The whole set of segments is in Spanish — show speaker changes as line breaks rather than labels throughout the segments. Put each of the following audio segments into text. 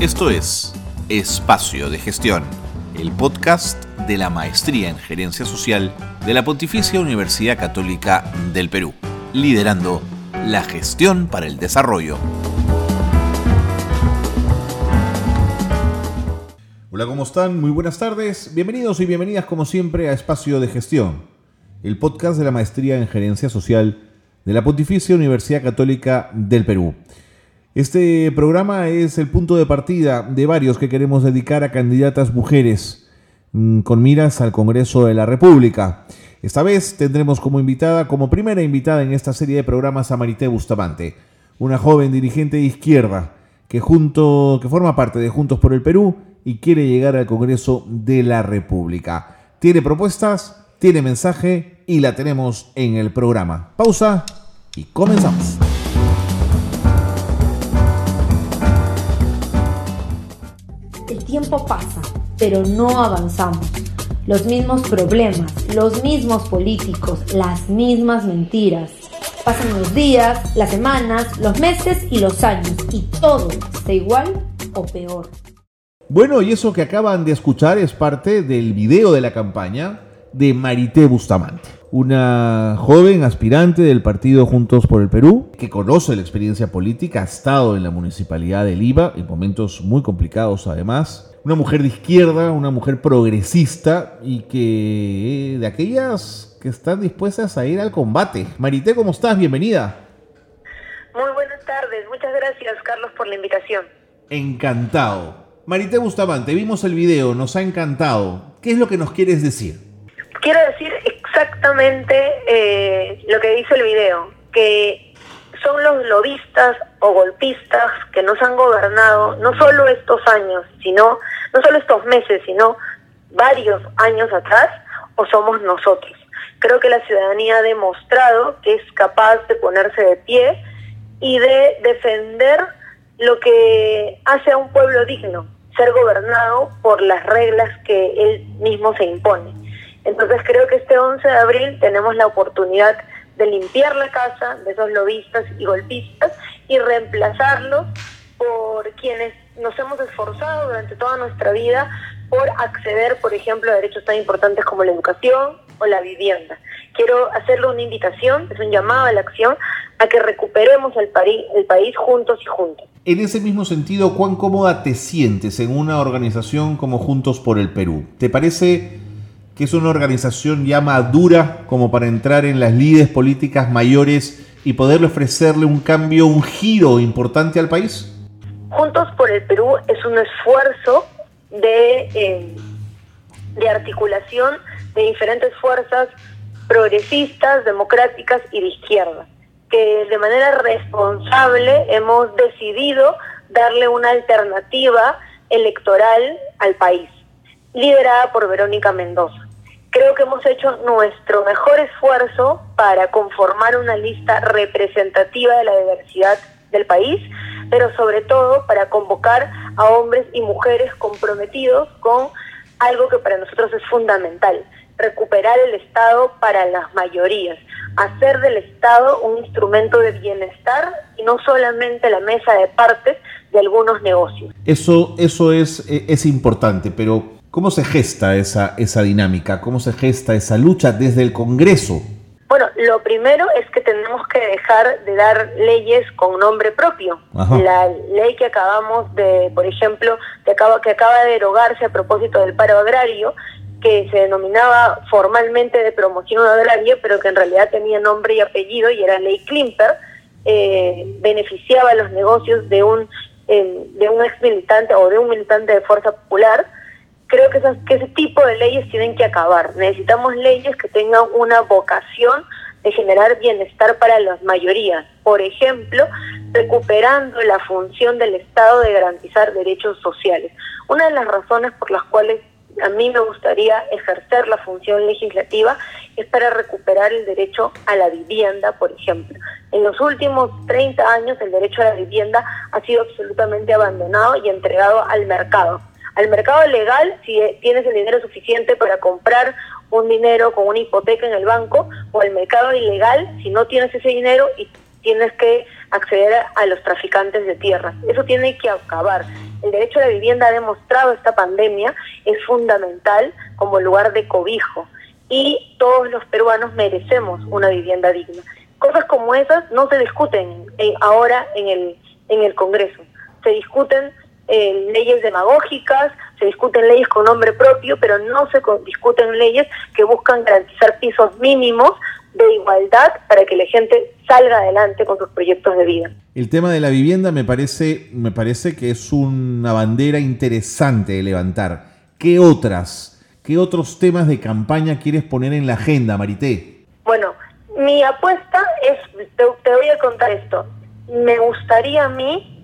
Esto es Espacio de Gestión, el podcast de la Maestría en Gerencia Social de la Pontificia Universidad Católica del Perú, liderando la gestión para el desarrollo. Hola, ¿cómo están? Muy buenas tardes. Bienvenidos y bienvenidas como siempre a Espacio de Gestión, el podcast de la Maestría en Gerencia Social de la Pontificia Universidad Católica del Perú. Este programa es el punto de partida de varios que queremos dedicar a candidatas mujeres mm, con miras al Congreso de la República. Esta vez tendremos como invitada, como primera invitada en esta serie de programas a Marité Bustamante, una joven dirigente de izquierda que, junto, que forma parte de Juntos por el Perú y quiere llegar al Congreso de la República. Tiene propuestas, tiene mensaje y la tenemos en el programa. Pausa y comenzamos.
Tiempo pasa, pero no avanzamos. Los mismos problemas, los mismos políticos, las mismas mentiras. Pasan los días, las semanas, los meses y los años, y todo está igual o peor.
Bueno, y eso que acaban de escuchar es parte del video de la campaña de Marité Bustamante una joven aspirante del partido Juntos por el Perú, que conoce la experiencia política, ha estado en la municipalidad de Lima en momentos muy complicados además. Una mujer de izquierda, una mujer progresista y que de aquellas que están dispuestas a ir al combate. Marité, ¿cómo estás? Bienvenida.
Muy buenas tardes, muchas gracias Carlos por la invitación.
Encantado. Marité Bustamante, vimos el video, nos ha encantado. ¿Qué es lo que nos quieres decir?
Quiero decir exactamente eh, lo que dice el video, que son los lobistas o golpistas que nos han gobernado no solo estos años, sino no solo estos meses, sino varios años atrás, o somos nosotros. Creo que la ciudadanía ha demostrado que es capaz de ponerse de pie y de defender lo que hace a un pueblo digno, ser gobernado por las reglas que él mismo se impone. Entonces creo que este 11 de abril tenemos la oportunidad de limpiar la casa de esos lobistas y golpistas y reemplazarlos por quienes nos hemos esforzado durante toda nuestra vida por acceder, por ejemplo, a derechos tan importantes como la educación o la vivienda. Quiero hacerle una invitación, es un llamado a la acción, a que recuperemos el, el país juntos y juntos.
En ese mismo sentido, ¿cuán cómoda te sientes en una organización como Juntos por el Perú? ¿Te parece que es una organización ya madura como para entrar en las líderes políticas mayores y poderle ofrecerle un cambio, un giro importante al país?
Juntos por el Perú es un esfuerzo de, eh, de articulación de diferentes fuerzas progresistas, democráticas y de izquierda, que de manera responsable hemos decidido darle una alternativa electoral al país, liderada por Verónica Mendoza creo que hemos hecho nuestro mejor esfuerzo para conformar una lista representativa de la diversidad del país, pero sobre todo para convocar a hombres y mujeres comprometidos con algo que para nosotros es fundamental, recuperar el Estado para las mayorías, hacer del Estado un instrumento de bienestar y no solamente la mesa de partes de algunos negocios.
Eso, eso es, es importante, pero ¿Cómo se gesta esa, esa dinámica? ¿Cómo se gesta esa lucha desde el Congreso?
Bueno, lo primero es que tenemos que dejar de dar leyes con nombre propio. La ley que acabamos de, por ejemplo, que acaba, que acaba de derogarse a propósito del paro agrario, que se denominaba formalmente de promoción agraria, pero que en realidad tenía nombre y apellido y era ley Klimper, eh, beneficiaba los negocios de un, eh, de un ex militante o de un militante de Fuerza Popular creo que, que ese tipo de leyes tienen que acabar. Necesitamos leyes que tengan una vocación de generar bienestar para las mayorías. Por ejemplo, recuperando la función del Estado de garantizar derechos sociales. Una de las razones por las cuales a mí me gustaría ejercer la función legislativa es para recuperar el derecho a la vivienda, por ejemplo. En los últimos 30 años el derecho a la vivienda ha sido absolutamente abandonado y entregado al mercado al mercado legal si tienes el dinero suficiente para comprar un dinero con una hipoteca en el banco o al mercado ilegal si no tienes ese dinero y tienes que acceder a los traficantes de tierras. Eso tiene que acabar. El derecho a la vivienda ha demostrado esta pandemia, es fundamental como lugar de cobijo y todos los peruanos merecemos una vivienda digna. Cosas como esas no se discuten ahora en el, en el Congreso, se discuten eh, leyes demagógicas, se discuten leyes con nombre propio, pero no se discuten leyes que buscan garantizar pisos mínimos de igualdad para que la gente salga adelante con sus proyectos de vida.
El tema de la vivienda me parece, me parece que es una bandera interesante de levantar. ¿Qué otras, qué otros temas de campaña quieres poner en la agenda, Marité?
Bueno, mi apuesta es, te, te voy a contar esto. Me gustaría a mí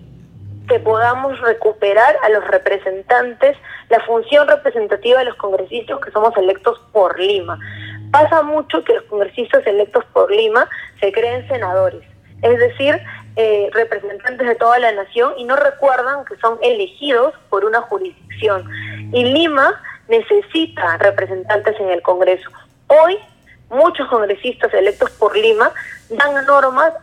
que podamos recuperar a los representantes, la función representativa de los congresistas que somos electos por Lima. Pasa mucho que los congresistas electos por Lima se creen senadores, es decir, eh, representantes de toda la nación y no recuerdan que son elegidos por una jurisdicción. Y Lima necesita representantes en el Congreso. Hoy muchos congresistas electos por Lima dan normas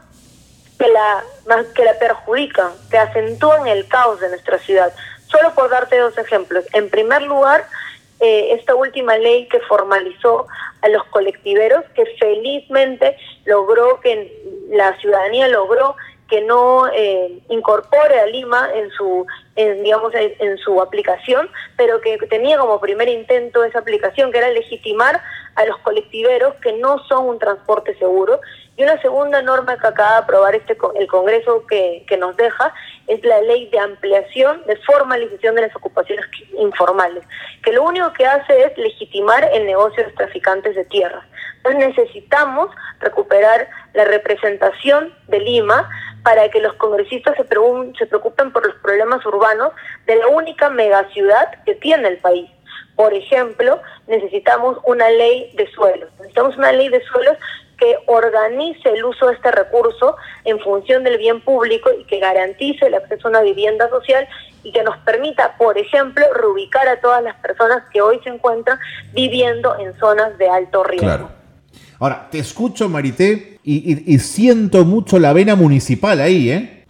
que la, que la perjudican, que acentúan el caos de nuestra ciudad. Solo por darte dos ejemplos. En primer lugar, eh, esta última ley que formalizó a los colectiveros, que felizmente logró que la ciudadanía logró que no eh, incorpore a Lima en su en, digamos en, su aplicación, pero que tenía como primer intento esa aplicación que era legitimar a los colectiveros que no son un transporte seguro y una segunda norma que acaba de aprobar este, el Congreso que, que nos deja es la ley de ampliación, de formalización de las ocupaciones informales, que lo único que hace es legitimar el negocio de los traficantes de tierra. Entonces necesitamos recuperar la representación de Lima para que los congresistas se, se preocupen por los problemas urbanos de la única megaciudad que tiene el país. Por ejemplo, necesitamos una ley de suelos. Necesitamos una ley de suelos que organice el uso de este recurso en función del bien público y que garantice el acceso a una vivienda social y que nos permita, por ejemplo, reubicar a todas las personas que hoy se encuentran viviendo en zonas de alto riesgo. Claro.
Ahora, te escucho, Marité, y, siento mucho la vena municipal ahí, ¿eh?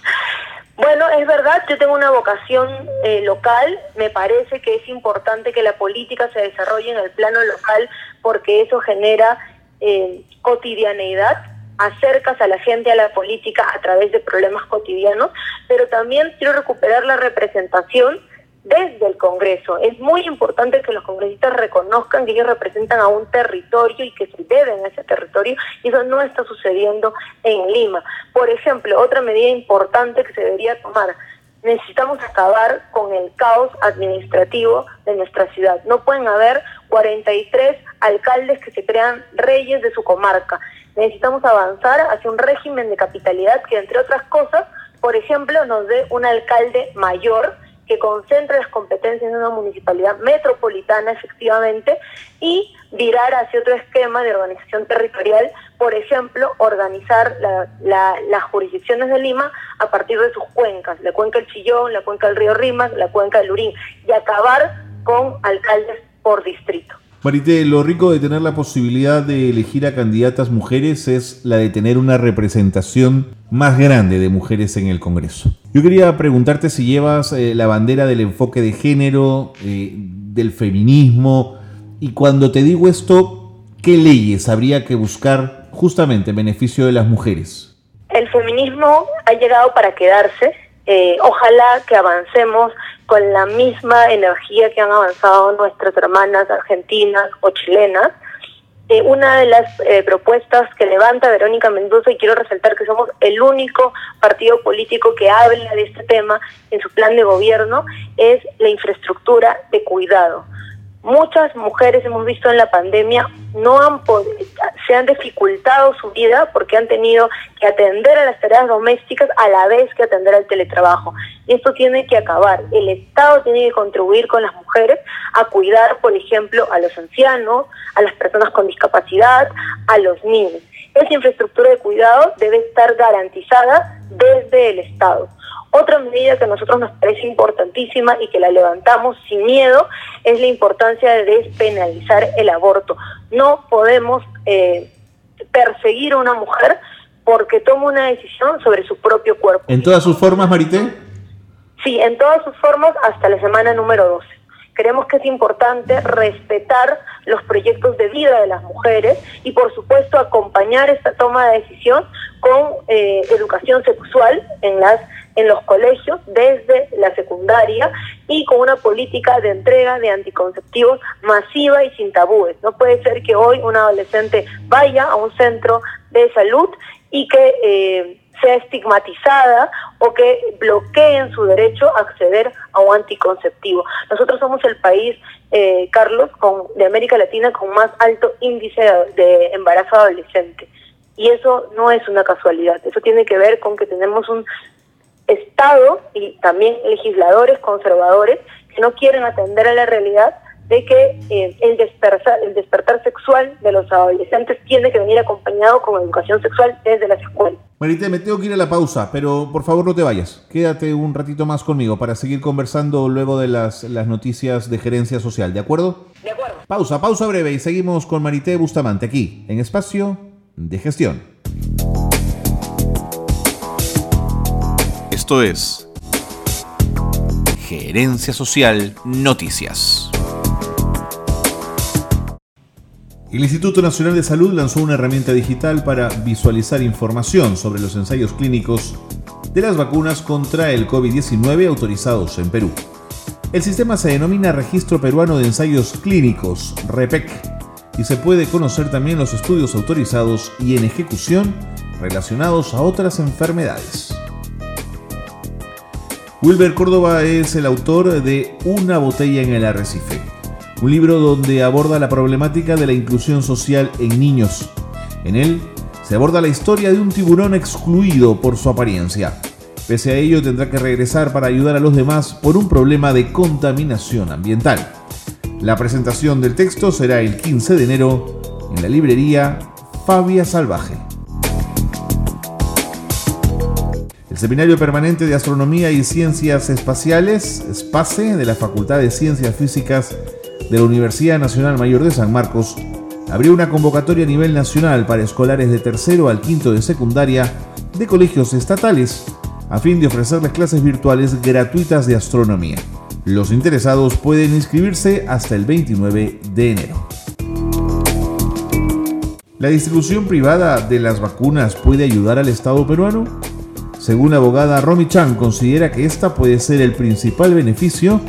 Bueno, es verdad, yo tengo una vocación eh, local, me parece que es importante que la política se desarrolle en el plano local porque eso genera eh, cotidianeidad, acercas a la gente a la política a través de problemas cotidianos, pero también quiero recuperar la representación desde el Congreso. Es muy importante que los congresistas reconozcan que ellos representan a un territorio y que se deben a ese territorio, y eso no está sucediendo en Lima. Por ejemplo, otra medida importante que se debería tomar, necesitamos acabar con el caos administrativo de nuestra ciudad. No pueden haber 43 alcaldes que se crean reyes de su comarca. Necesitamos avanzar hacia un régimen de capitalidad que, entre otras cosas, por ejemplo, nos dé un alcalde mayor que concentre las competencias en una municipalidad metropolitana efectivamente y virar hacia otro esquema de organización territorial, por ejemplo, organizar las jurisdicciones de Lima a partir de sus cuencas, la cuenca del Chillón, la cuenca del río Rimas, la cuenca del Lurín, y acabar con alcaldes por distrito.
Marité, lo rico de tener la posibilidad de elegir a candidatas mujeres es la de tener una representación más grande de mujeres en el Congreso. Yo quería preguntarte si llevas eh, la bandera del enfoque de género, eh, del feminismo, y cuando te digo esto, ¿qué leyes habría que buscar justamente en beneficio de las mujeres?
El feminismo ha llegado para quedarse. Eh, ojalá que avancemos con la misma energía que han avanzado nuestras hermanas argentinas o chilenas. Eh, una de las eh, propuestas que levanta Verónica Mendoza, y quiero resaltar que somos el único partido político que habla de este tema en su plan de gobierno, es la infraestructura de cuidado muchas mujeres hemos visto en la pandemia no han se han dificultado su vida porque han tenido que atender a las tareas domésticas a la vez que atender al teletrabajo. Y esto tiene que acabar. El Estado tiene que contribuir con las mujeres a cuidar, por ejemplo, a los ancianos, a las personas con discapacidad, a los niños. Esa infraestructura de cuidado debe estar garantizada desde el Estado. Otra medida que a nosotros nos parece importantísima y que la levantamos sin miedo es la importancia de despenalizar el aborto. No podemos eh, perseguir a una mujer porque toma una decisión sobre su propio cuerpo.
¿En todas sus formas, Marité?
Sí, en todas sus formas hasta la semana número 12. Creemos que es importante respetar los proyectos de vida de las mujeres y por supuesto acompañar esta toma de decisión con eh, educación sexual en las en los colegios desde la secundaria y con una política de entrega de anticonceptivos masiva y sin tabúes. No puede ser que hoy un adolescente vaya a un centro de salud y que eh, sea estigmatizada o que bloqueen su derecho a acceder a un anticonceptivo. Nosotros somos el país, eh, Carlos, con, de América Latina con más alto índice de embarazo adolescente. Y eso no es una casualidad, eso tiene que ver con que tenemos un Estado y también legisladores conservadores que no quieren atender a la realidad de que eh, el, despertar, el despertar sexual de los adolescentes tiene que venir acompañado con educación sexual desde las escuelas.
Marité, me tengo que ir a la pausa, pero por favor no te vayas. Quédate un ratito más conmigo para seguir conversando luego de las, las noticias de gerencia social, ¿de acuerdo?
De acuerdo.
Pausa, pausa breve y seguimos con Marité Bustamante aquí, en Espacio de Gestión. Esto es Gerencia Social Noticias. El Instituto Nacional de Salud lanzó una herramienta digital para visualizar información sobre los ensayos clínicos de las vacunas contra el COVID-19 autorizados en Perú. El sistema se denomina Registro Peruano de Ensayos Clínicos, REPEC, y se puede conocer también los estudios autorizados y en ejecución relacionados a otras enfermedades. Wilber Córdoba es el autor de Una botella en el arrecife un libro donde aborda la problemática de la inclusión social en niños. En él se aborda la historia de un tiburón excluido por su apariencia. Pese a ello tendrá que regresar para ayudar a los demás por un problema de contaminación ambiental. La presentación del texto será el 15 de enero en la librería Fabia Salvaje. El Seminario Permanente de Astronomía y Ciencias Espaciales, SPACE, de la Facultad de Ciencias Físicas de la Universidad Nacional Mayor de San Marcos abrió una convocatoria a nivel nacional para escolares de tercero al quinto de secundaria de colegios estatales a fin de ofrecerles clases virtuales gratuitas de astronomía. Los interesados pueden inscribirse hasta el 29 de enero. ¿La distribución privada de las vacunas puede ayudar al Estado peruano? Según la abogada Romy Chan, considera que esta puede ser el principal beneficio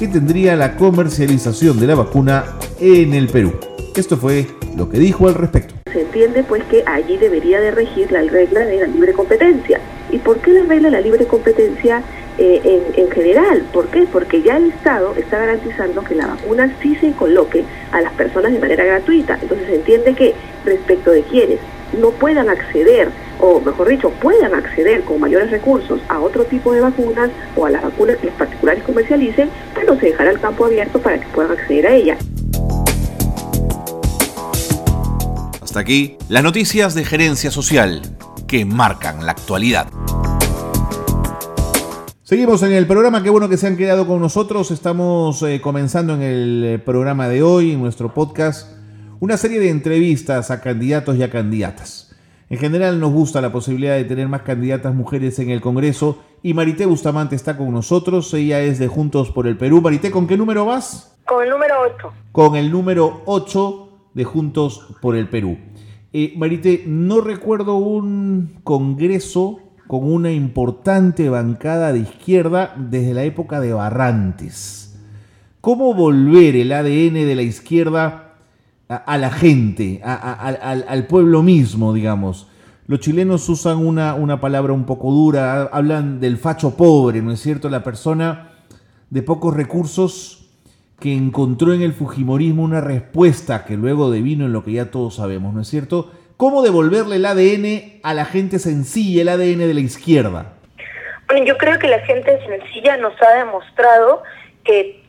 que tendría la comercialización de la vacuna en el Perú. Esto fue lo que dijo al respecto.
Se entiende pues que allí debería de regir la regla de la libre competencia. ¿Y por qué la regla de la libre competencia eh, en, general? ¿Por qué? Porque ya el Estado está garantizando que la vacuna sí se coloque a las personas de manera gratuita. Entonces se entiende que respecto de quienes no puedan acceder, o mejor dicho, puedan acceder con mayores recursos a otro tipo de vacunas o a las vacunas que los particulares comercialicen, no se dejará el campo abierto para que puedan acceder a ella.
Hasta aquí las noticias de gerencia social que marcan la actualidad. Seguimos en el programa, qué bueno que se han quedado con nosotros. Estamos eh, comenzando en el eh, programa de hoy, en nuestro podcast, una serie de entrevistas a candidatos y a candidatas. En general nos gusta la posibilidad de tener más candidatas mujeres en el Congreso y Marité Bustamante está con nosotros. Ella es de Juntos por el Perú. Marité, ¿con qué número vas?
Con el número 8.
Con el número 8 de Juntos por el Perú. Eh, Marité, no recuerdo un Congreso con una importante bancada de izquierda desde la época de Barrantes. ¿Cómo volver el ADN de la izquierda a, la gente, al, pueblo mismo, digamos. Los chilenos usan una, una palabra un poco dura, hablan del facho pobre, ¿no es cierto? La persona de pocos recursos que encontró en el Fujimorismo una respuesta que luego devino en lo que ya todos sabemos, ¿no es cierto? ¿Cómo devolverle el ADN a la gente sencilla, el ADN de la izquierda?
Bueno, yo creo que la gente sencilla nos ha demostrado que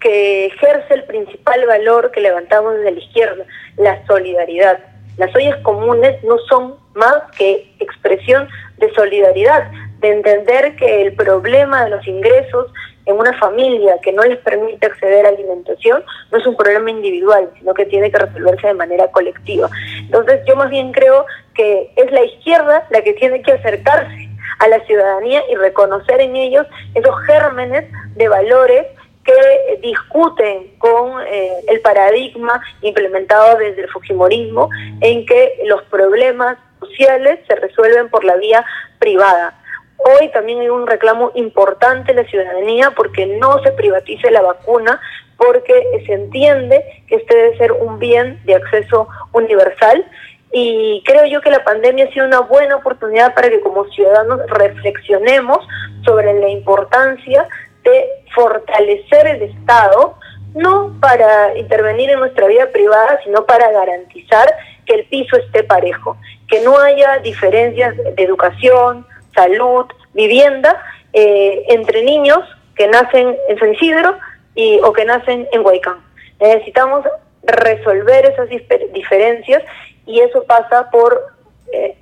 que ejerce el principal valor que levantamos desde la izquierda, la solidaridad. Las ollas comunes no son más que expresión de solidaridad, de entender que el problema de los ingresos en una familia que no les permite acceder a alimentación no es un problema individual, sino que tiene que resolverse de manera colectiva. Entonces yo más bien creo que es la izquierda la que tiene que acercarse a la ciudadanía y reconocer en ellos esos gérmenes de valores que discuten con eh, el paradigma implementado desde el Fujimorismo en que los problemas sociales se resuelven por la vía privada. Hoy también hay un reclamo importante de la ciudadanía porque no se privatice la vacuna, porque se entiende que este debe ser un bien de acceso universal y creo yo que la pandemia ha sido una buena oportunidad para que como ciudadanos reflexionemos sobre la importancia de fortalecer el Estado, no para intervenir en nuestra vida privada, sino para garantizar que el piso esté parejo, que no haya diferencias de educación, salud, vivienda eh, entre niños que nacen en San Isidro y, o que nacen en Huaycán. Necesitamos resolver esas diferencias y eso pasa por eh,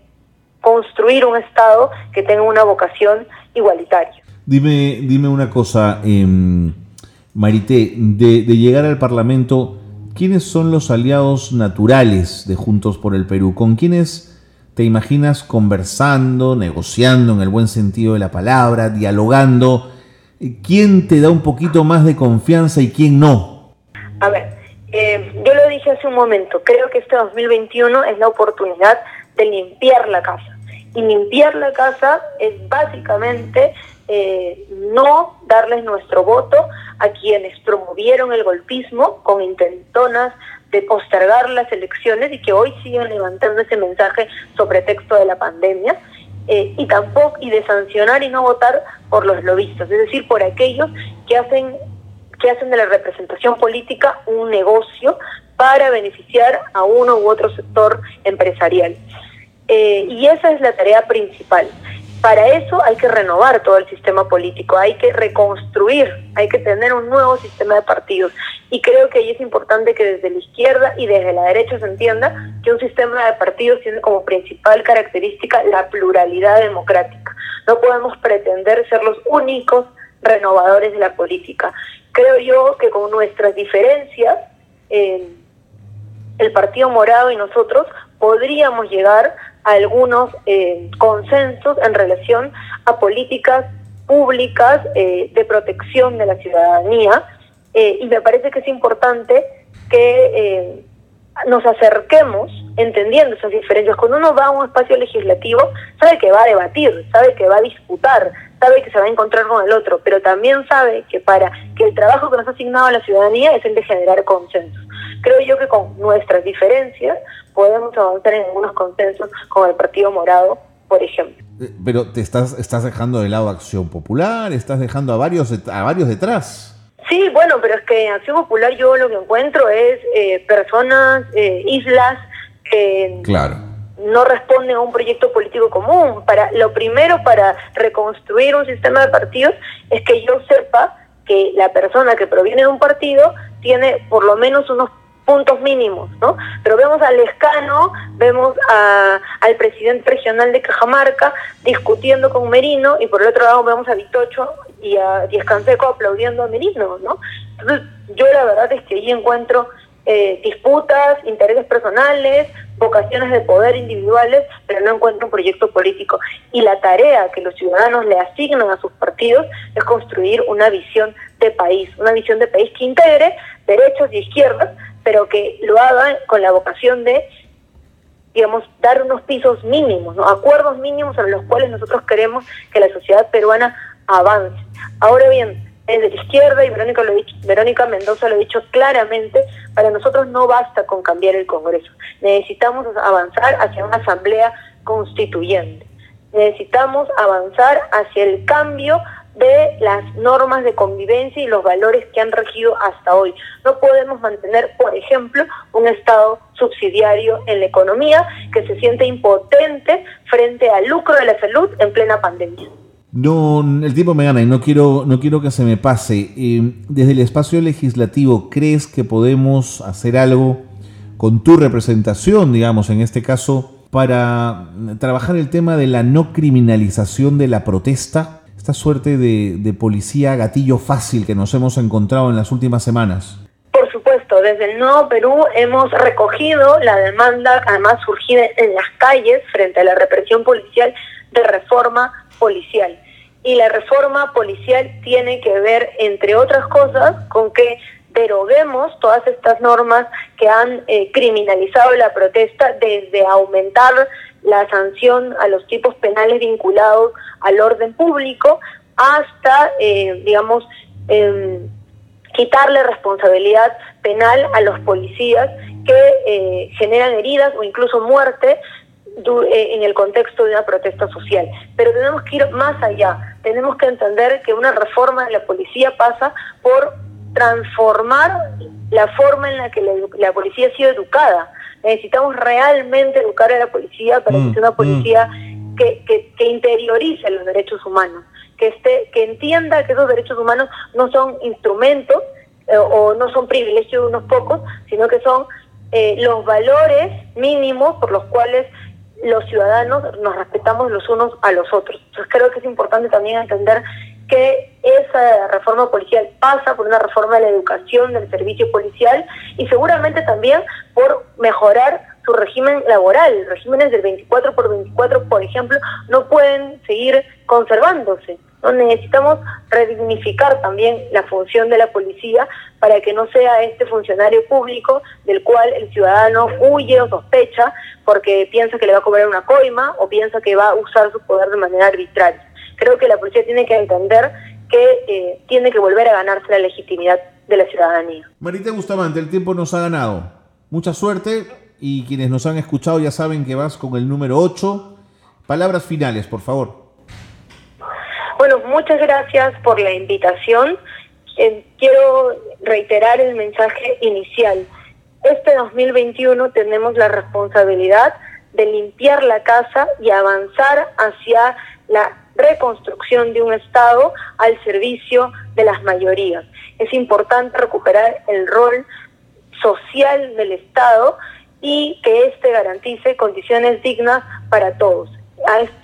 construir un Estado que tenga una vocación igualitaria.
Dime, dime una cosa, eh, Marité, de, de, llegar al Parlamento, ¿quiénes son los aliados naturales de Juntos por el Perú? ¿Con quiénes te imaginas conversando, negociando en el buen sentido de la palabra, dialogando? ¿Quién te da un poquito más de confianza y quién no?
A ver, eh, yo lo dije hace un momento, creo que este 2021 es la oportunidad de limpiar la casa. Y limpiar la casa es básicamente eh, no darles nuestro voto a quienes promovieron el golpismo con intentonas de postergar las elecciones y que hoy siguen levantando ese mensaje sobre texto de la pandemia. Eh, y tampoco y de sancionar y no votar por los lobistas, es decir, por aquellos que hacen que hacen de la representación política un negocio para beneficiar a uno u otro sector empresarial. Eh, y esa es la tarea principal. Para eso hay que renovar todo el sistema político, hay que reconstruir, hay que tener un nuevo sistema de partidos. Y creo que ahí es importante que desde la izquierda y desde la derecha se entienda que un sistema de partidos tiene como principal característica la pluralidad democrática. No podemos pretender ser los únicos renovadores de la política creo yo que con nuestras diferencias, eh, el Partido Morado y nosotros podríamos llegar algunos eh, consensos en relación a políticas públicas eh, de protección de la ciudadanía y me parece que es importante que nos acerquemos entendiendo esas diferencias. Cuando uno va a un espacio legislativo, sabe que va a debatir, sabe que va a disputar, sabe que se va a encontrar con el otro, pero también sabe que para que el trabajo que nos ha asignado a la ciudadanía es el de generar consenso. Creo yo que con nuestras diferencias podemos avanzar en algunos consensos con el Partido Morado, por ejemplo.
Eh, pero te estás, estás dejando de lado Acción Popular, estás dejando a varios, a varios detrás.
Sí, bueno, pero es que en Acción Popular yo lo que encuentro es eh, personas, eh, islas que
claro
no responden a un proyecto político común. Para lo primero para reconstruir un sistema de partidos es que yo sepa que la persona que proviene de un partido tiene por lo menos unos puntos mínimos, ¿no? Pero vemos al Escano, vemos a, al presidente regional de Cajamarca discutiendo con Merino y por el otro lado vemos a Vitocho y a Díaz Canseco aplaudiendo a Merino, ¿no? Entonces yo la verdad es que ahí encuentro eh, disputas, intereses personales, vocaciones de poder individuales, pero no encuentro un proyecto político. Y la tarea que los ciudadanos le asignan a sus partidos es construir una visión de país, una visión de país que integre derechos y izquierdas, pero que lo haga con la vocación de digamos, dar unos pisos mínimos, acuerdos mínimos a los cuales nosotros queremos que la sociedad peruana avance. Ahora bien, desde la izquierda, y Verónica, lo dicho, Verónica Mendoza lo ha dicho claramente, para nosotros no basta con cambiar el Congreso. Necesitamos avanzar hacia una asamblea constituyente. Necesitamos avanzar hacia el cambio de las normas de convivencia y los valores que han regido hasta hoy. No podemos mantener, por ejemplo, un Estado subsidiario en la economía que se siente impotente frente al lucro de la salud en plena pandemia.
No, el tiempo me gana y no quiero, no quiero que se me pase. Eh, desde el espacio legislativo, ¿crees que podemos hacer algo con tu representación, digamos, en este caso, para trabajar el tema de la no criminalización de la protesta? Esta suerte de, policía gatillo fácil que nos hemos encontrado en las últimas semanas.
Por supuesto, desde el Nuevo Perú hemos recogido la demanda, además surgida en las calles frente a la represión policial de reforma policial. Y la reforma policial tiene que ver, entre otras cosas, con que deroguemos todas estas normas que han eh, criminalizado la protesta desde aumentar la sanción a los tipos penales vinculados al orden público hasta, eh, digamos, em, quitarle responsabilidad penal a los policías que eh, generan heridas o incluso muerte en el contexto de una protesta social. Pero tenemos que ir más allá, tenemos que entender que una reforma de la policía pasa por transformar la forma en la que la, policía ha sido educada. Necesitamos realmente educar a la policía para que mm, sea una policía mm. que, que, interiorice los derechos humanos, que, esté, que entienda que esos derechos humanos no son instrumentos eh, o no son privilegios de unos pocos, sino que son eh, los valores mínimos por los cuales los ciudadanos nos respetamos los unos a los otros. Entonces creo que es importante también entender que esa reforma policial pasa por una reforma de la educación del servicio policial y seguramente también por mejorar su régimen laboral. Regímenes del 24 por 24, por ejemplo, no pueden seguir conservándose. ¿no? Necesitamos redignificar también la función de la policía para que no sea este funcionario público del cual el ciudadano huye o sospecha porque piensa que le va a cobrar una coima o piensa que va a usar su poder de manera arbitraria. Creo que la policía tiene que entender que eh, tiene que volver a ganarse la legitimidad de la ciudadanía.
Marita Bustamante, el tiempo nos ha ganado. Mucha suerte y quienes nos han escuchado ya saben que vas con el número 8. Palabras finales, por favor.
Bueno, muchas gracias por la invitación. Eh, quiero reiterar el mensaje inicial. Este 2021 tenemos la responsabilidad de limpiar la casa y avanzar hacia la reconstrucción de un Estado al servicio de las mayorías. Es importante recuperar el rol social del Estado y que éste garantice condiciones dignas para todos.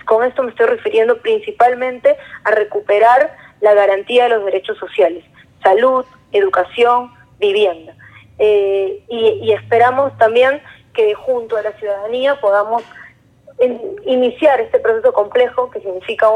Con esto me estoy refiriendo principalmente a recuperar la garantía de los derechos sociales, salud, educación, vivienda. Eh, y esperamos también que junto a la ciudadanía podamos iniciar este proceso complejo que significa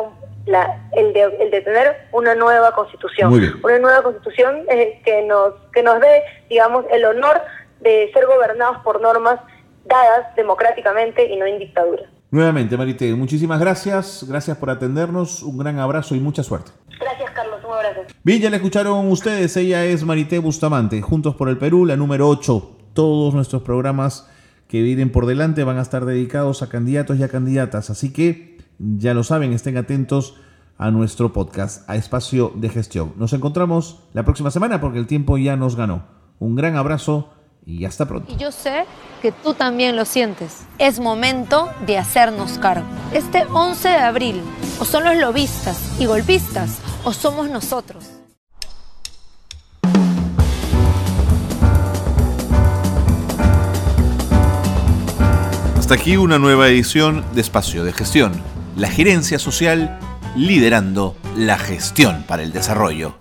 el, de, tener una nueva constitución. Una nueva constitución eh, que, nos, que nos dé, digamos, el honor de ser gobernados por normas dadas democráticamente y no en dictadura.
Nuevamente, Marité, muchísimas gracias. Gracias por atendernos. Un gran abrazo y mucha suerte.
Gracias, Carlos. Un abrazo.
Bien, ya la escucharon ustedes. Ella es Marité Bustamante, Juntos por el Perú, la número 8. Todos nuestros programas que vienen por delante van a estar dedicados a candidatos y a candidatas. Así que ya lo saben, estén atentos a nuestro podcast, a Espacio de Gestión. Nos encontramos la próxima semana porque el tiempo ya nos ganó. Un gran abrazo y hasta pronto.
Y yo sé que tú también lo sientes. Es momento de hacernos cargo. Este 11 de abril, o son los lobistas y golpistas, o somos nosotros.
Aquí una nueva edición de Espacio de Gestión, la gerencia social liderando la gestión para el desarrollo.